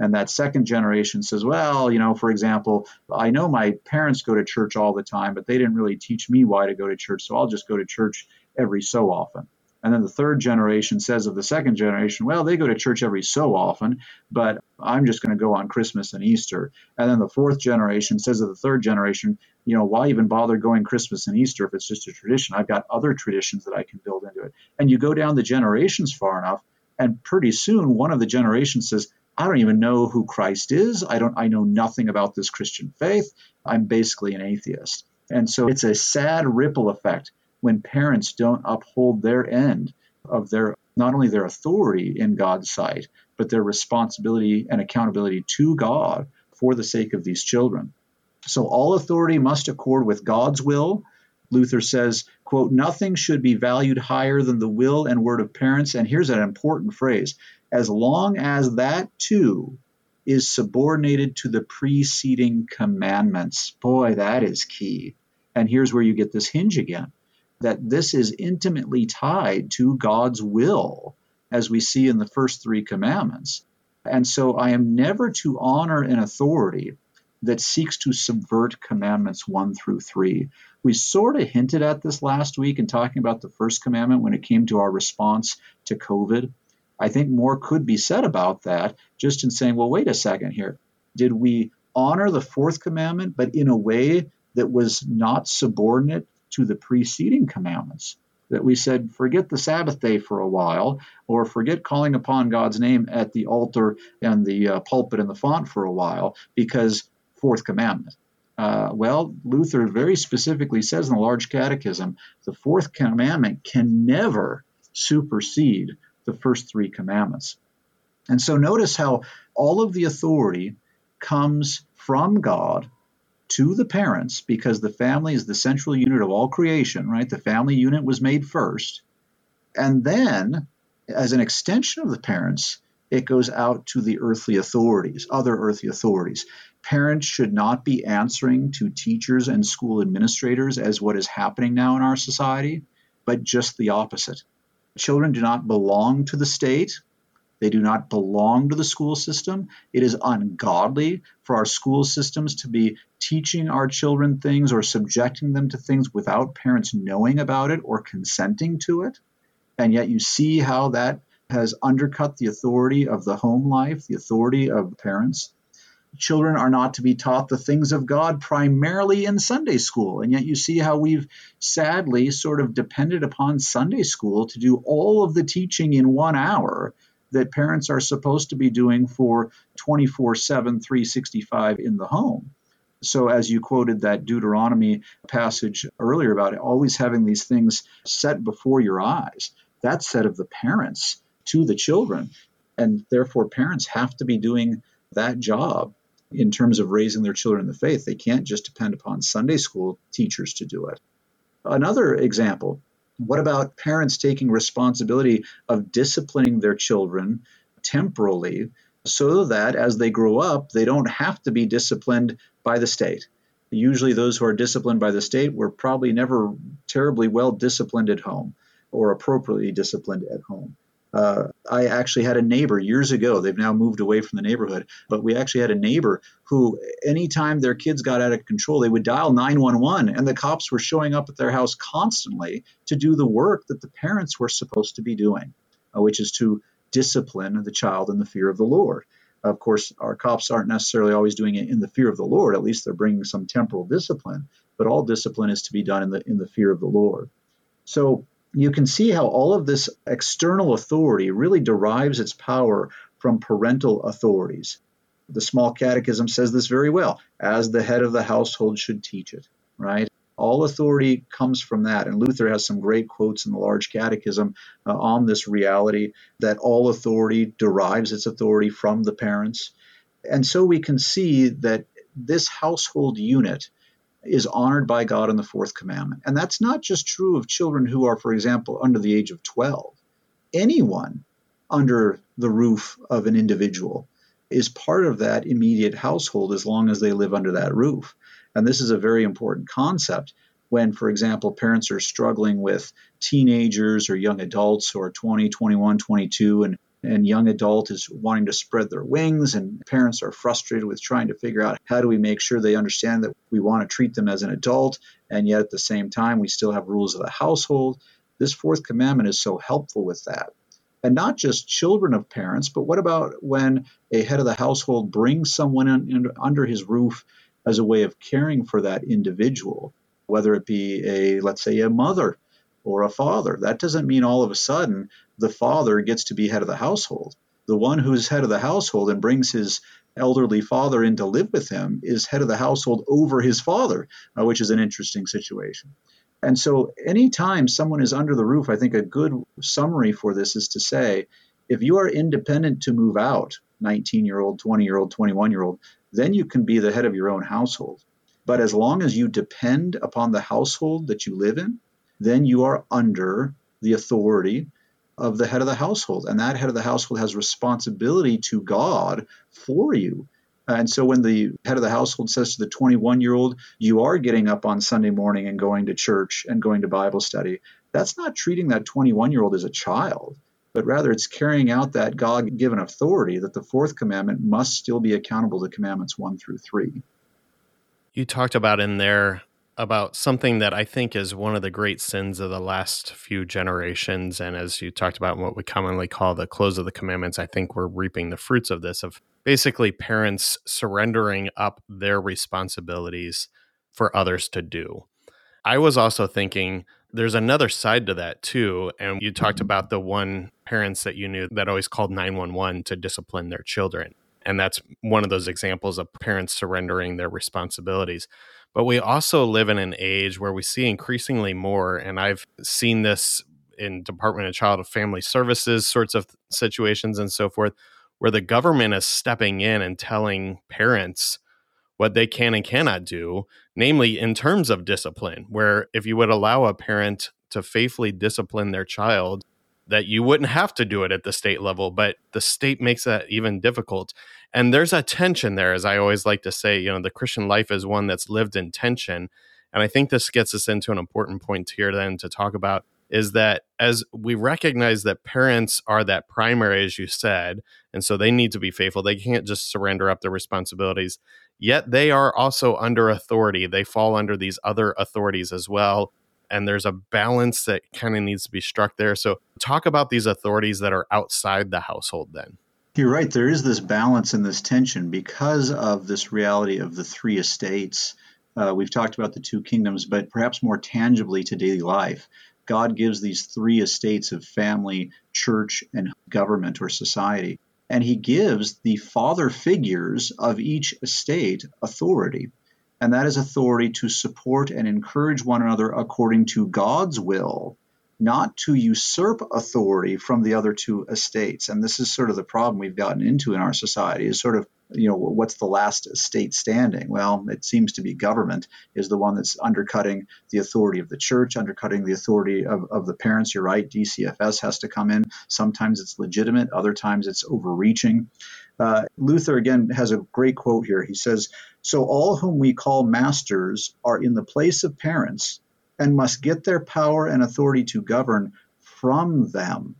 And that second generation says, well, you know, for example, I know my parents go to church all the time, but they didn't really teach me why to go to church, so I'll just go to church every so often. And then the third generation says of the second generation, well, they go to church every so often, but I'm just going to go on Christmas and Easter. And then the fourth generation says of the third generation, you know, why even bother going Christmas and Easter if it's just a tradition? I've got other traditions that I can build into it. And you go down the generations far enough, and pretty soon one of the generations says, I don't even know who Christ is. I don't I know nothing about this Christian faith. I'm basically an atheist. And so it's a sad ripple effect when parents don't uphold their end of their not only their authority in God's sight, but their responsibility and accountability to God for the sake of these children. So all authority must accord with God's will. Luther says, quote, nothing should be valued higher than the will and word of parents. And here's an important phrase as long as that too is subordinated to the preceding commandments. Boy, that is key. And here's where you get this hinge again that this is intimately tied to God's will, as we see in the first three commandments. And so I am never to honor an authority that seeks to subvert commandments one through three. We sort of hinted at this last week in talking about the first commandment when it came to our response to COVID. I think more could be said about that just in saying, well, wait a second here. Did we honor the fourth commandment, but in a way that was not subordinate to the preceding commandments. That we said, forget the Sabbath day for a while, or forget calling upon God's name at the altar and the uh, pulpit and the font for a while, because fourth commandment. Uh, well, Luther very specifically says in the Large Catechism the fourth commandment can never supersede the first three commandments. And so notice how all of the authority comes from God to the parents because the family is the central unit of all creation, right? The family unit was made first. And then, as an extension of the parents, it goes out to the earthly authorities, other earthly authorities. Parents should not be answering to teachers and school administrators as what is happening now in our society, but just the opposite. Children do not belong to the state, they do not belong to the school system. It is ungodly for our school systems to be teaching our children things or subjecting them to things without parents knowing about it or consenting to it. And yet you see how that has undercut the authority of the home life, the authority of parents. Children are not to be taught the things of God primarily in Sunday school. And yet you see how we've sadly sort of depended upon Sunday school to do all of the teaching in one hour that parents are supposed to be doing for 24 7, 365 in the home. So, as you quoted that Deuteronomy passage earlier about always having these things set before your eyes, that's said of the parents to the children. And therefore, parents have to be doing that job in terms of raising their children in the faith. They can't just depend upon Sunday school teachers to do it. Another example what about parents taking responsibility of disciplining their children temporally so that as they grow up, they don't have to be disciplined by the state? Usually, those who are disciplined by the state were probably never terribly well disciplined at home or appropriately disciplined at home. Uh, I actually had a neighbor years ago. They've now moved away from the neighborhood, but we actually had a neighbor who, anytime their kids got out of control, they would dial 911, and the cops were showing up at their house constantly to do the work that the parents were supposed to be doing, uh, which is to discipline the child in the fear of the Lord. Of course, our cops aren't necessarily always doing it in the fear of the Lord. At least they're bringing some temporal discipline, but all discipline is to be done in the in the fear of the Lord. So you can see how all of this external authority really derives its power from parental authorities. The small catechism says this very well as the head of the household should teach it. right? All authority comes from that. And Luther has some great quotes in the Large Catechism uh, on this reality that all authority derives its authority from the parents. And so we can see that this household unit is honored by God in the fourth commandment. And that's not just true of children who are, for example, under the age of 12. Anyone under the roof of an individual is part of that immediate household as long as they live under that roof. And this is a very important concept when, for example, parents are struggling with teenagers or young adults who are 20, 21, 22, and and young adult is wanting to spread their wings and parents are frustrated with trying to figure out how do we make sure they understand that we want to treat them as an adult and yet at the same time we still have rules of the household. This fourth commandment is so helpful with that. And not just children of parents but what about when a head of the household brings someone in, under his roof as a way of caring for that individual, whether it be a, let's say, a mother or a father. That doesn't mean all of a sudden the father gets to be head of the household. The one who's head of the household and brings his elderly father in to live with him is head of the household over his father, uh, which is an interesting situation. And so, anytime someone is under the roof, I think a good summary for this is to say if you are independent to move out, 19 year old, 20 year old, 21 year old, then you can be the head of your own household. But as long as you depend upon the household that you live in, then you are under the authority of the head of the household. And that head of the household has responsibility to God for you. And so when the head of the household says to the 21 year old, you are getting up on Sunday morning and going to church and going to Bible study, that's not treating that 21 year old as a child but rather it's carrying out that God given authority that the fourth commandment must still be accountable to commandments one through three. You talked about in there about something that I think is one of the great sins of the last few generations. And as you talked about what we commonly call the close of the commandments, I think we're reaping the fruits of this of basically parents surrendering up their responsibilities for others to do. I was also thinking there's another side to that too. And you talked about the one parents that you knew that always called 911 to discipline their children. And that's one of those examples of parents surrendering their responsibilities. But we also live in an age where we see increasingly more, and I've seen this in Department of Child and Family Services sorts of situations and so forth, where the government is stepping in and telling parents what they can and cannot do, namely in terms of discipline, where if you would allow a parent to faithfully discipline their child, that you wouldn't have to do it at the state level, but the state makes that even difficult. And there's a tension there, as I always like to say, you know, the Christian life is one that's lived in tension. And I think this gets us into an important point here then to talk about is that as we recognize that parents are that primary, as you said, and so they need to be faithful, they can't just surrender up their responsibilities yet they are also under authority. They fall under these other authorities as well. And there's a balance that kind of needs to be struck there. So, talk about these authorities that are outside the household then. You're right. There is this balance and this tension because of this reality of the three estates. Uh, we've talked about the two kingdoms, but perhaps more tangibly to daily life. God gives these three estates of family, church, and government or society and he gives the father figures of each estate authority. And that is authority to support and encourage one another according to God's will, not to usurp authority from the other two estates. And this is sort of the problem we've gotten into in our society is sort of you know, what's the last state standing? Well, it seems to be government is the one that's undercutting the authority of the church, undercutting the authority of, of the parents. You're right, DCFS has to come in. Sometimes it's legitimate, other times it's overreaching. Uh, Luther, again, has a great quote here. He says, So all whom we call masters are in the place of parents and must get their power and authority to govern from them.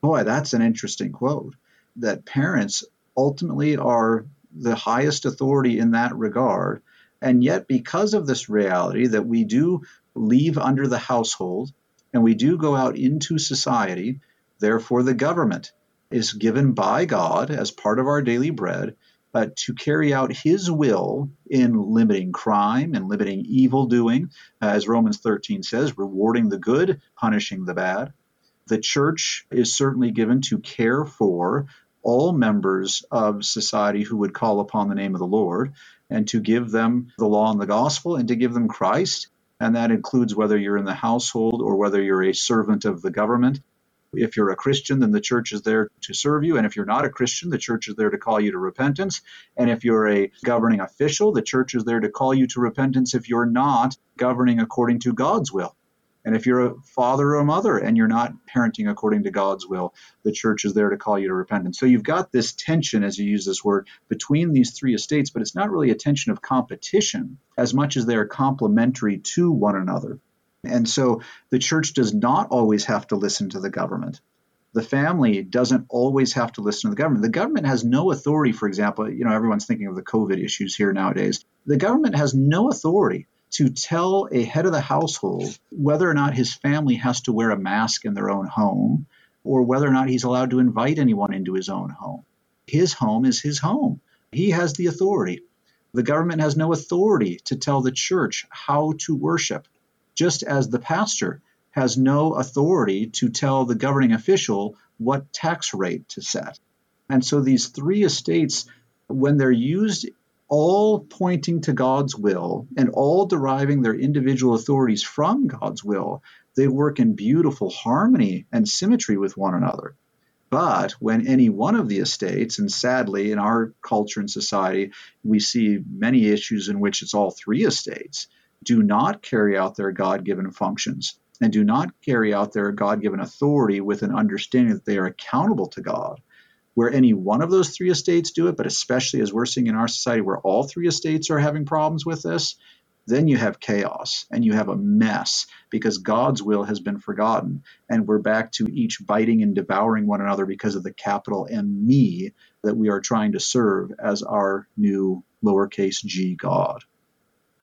Boy, that's an interesting quote. That parents ultimately are the highest authority in that regard. And yet, because of this reality that we do leave under the household and we do go out into society, therefore, the government is given by God as part of our daily bread uh, to carry out His will in limiting crime and limiting evil doing, as Romans 13 says, rewarding the good, punishing the bad. The church is certainly given to care for all members of society who would call upon the name of the Lord. and to give them the law and the gospel and to give them Christ. And that includes whether you're in the household or whether you're a servant of the government. If you're a Christian, then the church is there to serve you. And if you're not a Christian, the church is there to call you to repentance. And if you're a governing official, the church is there to call you to repentance if you're not governing according to God's will. And if you're a father or a mother and you're not parenting according to God's will, the church is there to call you to repentance. So you've got this tension, as you use this word, between these three estates, but it's not really a tension of competition as much as they're complementary to one another. And so the church does not always have to listen to the government. The family doesn't always have to listen to the government. The government has no authority, for example, you know, everyone's thinking of the COVID issues here nowadays. The government has no authority to tell a head of the household whether or not his family has to wear a mask in their own home or whether or not he's allowed to invite anyone into his own home. His home is his home. He has the authority. The government has no authority to tell the church how to worship, just as the pastor has no authority to tell the governing official what tax rate to set. And so these three estates, when they're used all pointing to God's will and all deriving their individual authorities from God's will, they work in beautiful harmony and symmetry with one another. But when any one of the estates, and sadly in our culture and society, we see many issues in which it's all three estates, do not carry out their God given functions and do not carry out their God given authority with an understanding that they are accountable to God, where any one of those three estates do it, but especially as we're seeing in our society where all three estates are having problems with this, then you have chaos and you have a mess because God's will has been forgotten. And we're back to each biting and devouring one another because of the capital M me that we are trying to serve as our new lowercase g God.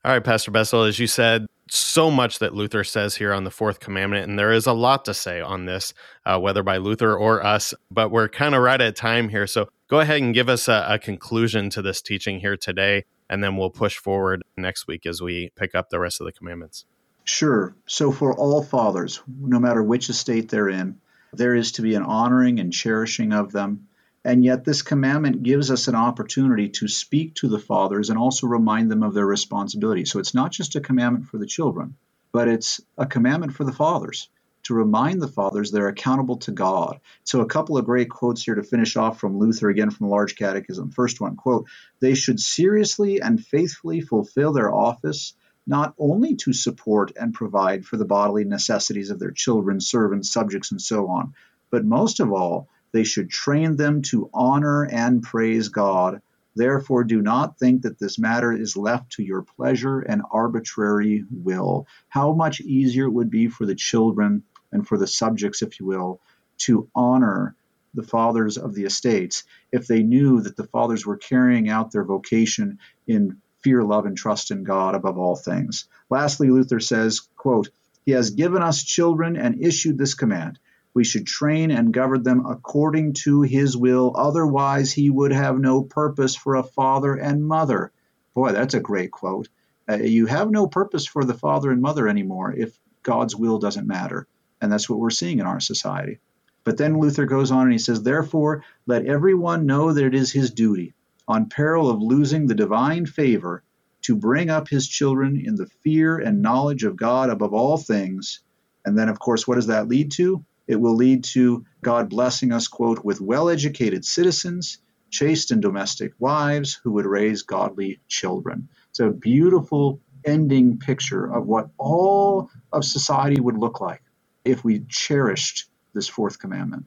All right, Pastor Bestel, as you said, so much that Luther says here on the fourth commandment, and there is a lot to say on this, uh, whether by Luther or us, but we're kind of right at time here. So go ahead and give us a, a conclusion to this teaching here today, and then we'll push forward next week as we pick up the rest of the commandments. Sure. So for all fathers, no matter which estate they're in, there is to be an honoring and cherishing of them and yet, this commandment gives us an opportunity to speak to the fathers and also remind them of their responsibility. So it's not just a commandment for the children, but it's a commandment for the fathers to remind the fathers they're accountable to God. So a couple of great quotes here to finish off from Luther again from the Large Catechism. First one, quote, they should seriously and faithfully fulfill their office not only to support and provide for the bodily necessities of their children, servants, subjects, and so on, but most of all, they should train them to honor and praise God. Therefore, do not think that this matter is left to your pleasure and arbitrary will. How much easier it would be for the children and for the subjects, if you will, to honor the fathers of the estates if they knew that the fathers were carrying out their vocation in fear, love, and trust in God above all things. Lastly, Luther says, quote, He has given us children and issued this command we should train and govern them according to his will. Otherwise, he would have no purpose for a father and mother. Boy, that's a great quote. Uh, you have no purpose for the father and mother anymore if God's will doesn't matter. And that's what we're seeing in our society. But then Luther goes on and he says, Therefore, let everyone know that it is his duty, on peril of losing the divine favor, to bring up his children in the fear and knowledge of God above all things. And then, of course, what does that lead to? It will lead to God blessing us, quote, with well educated citizens, chaste and domestic wives who would raise godly children. It's a beautiful ending picture of what all of society would look like if we cherished this fourth commandment.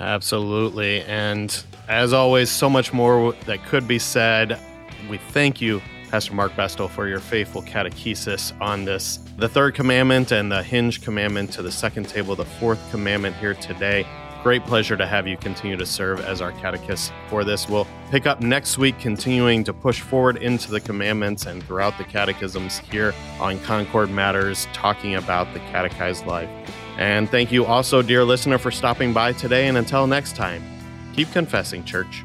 Absolutely. And as always, so much more that could be said. We thank you Pastor Mark Bestel, for your faithful catechesis on this. The third commandment and the hinge commandment to the second table, the fourth commandment here today. Great pleasure to have you continue to serve as our catechist for this. We'll pick up next week, continuing to push forward into the commandments and throughout the catechisms here on Concord Matters, talking about the catechized life. And thank you also, dear listener, for stopping by today. And until next time, keep confessing, church.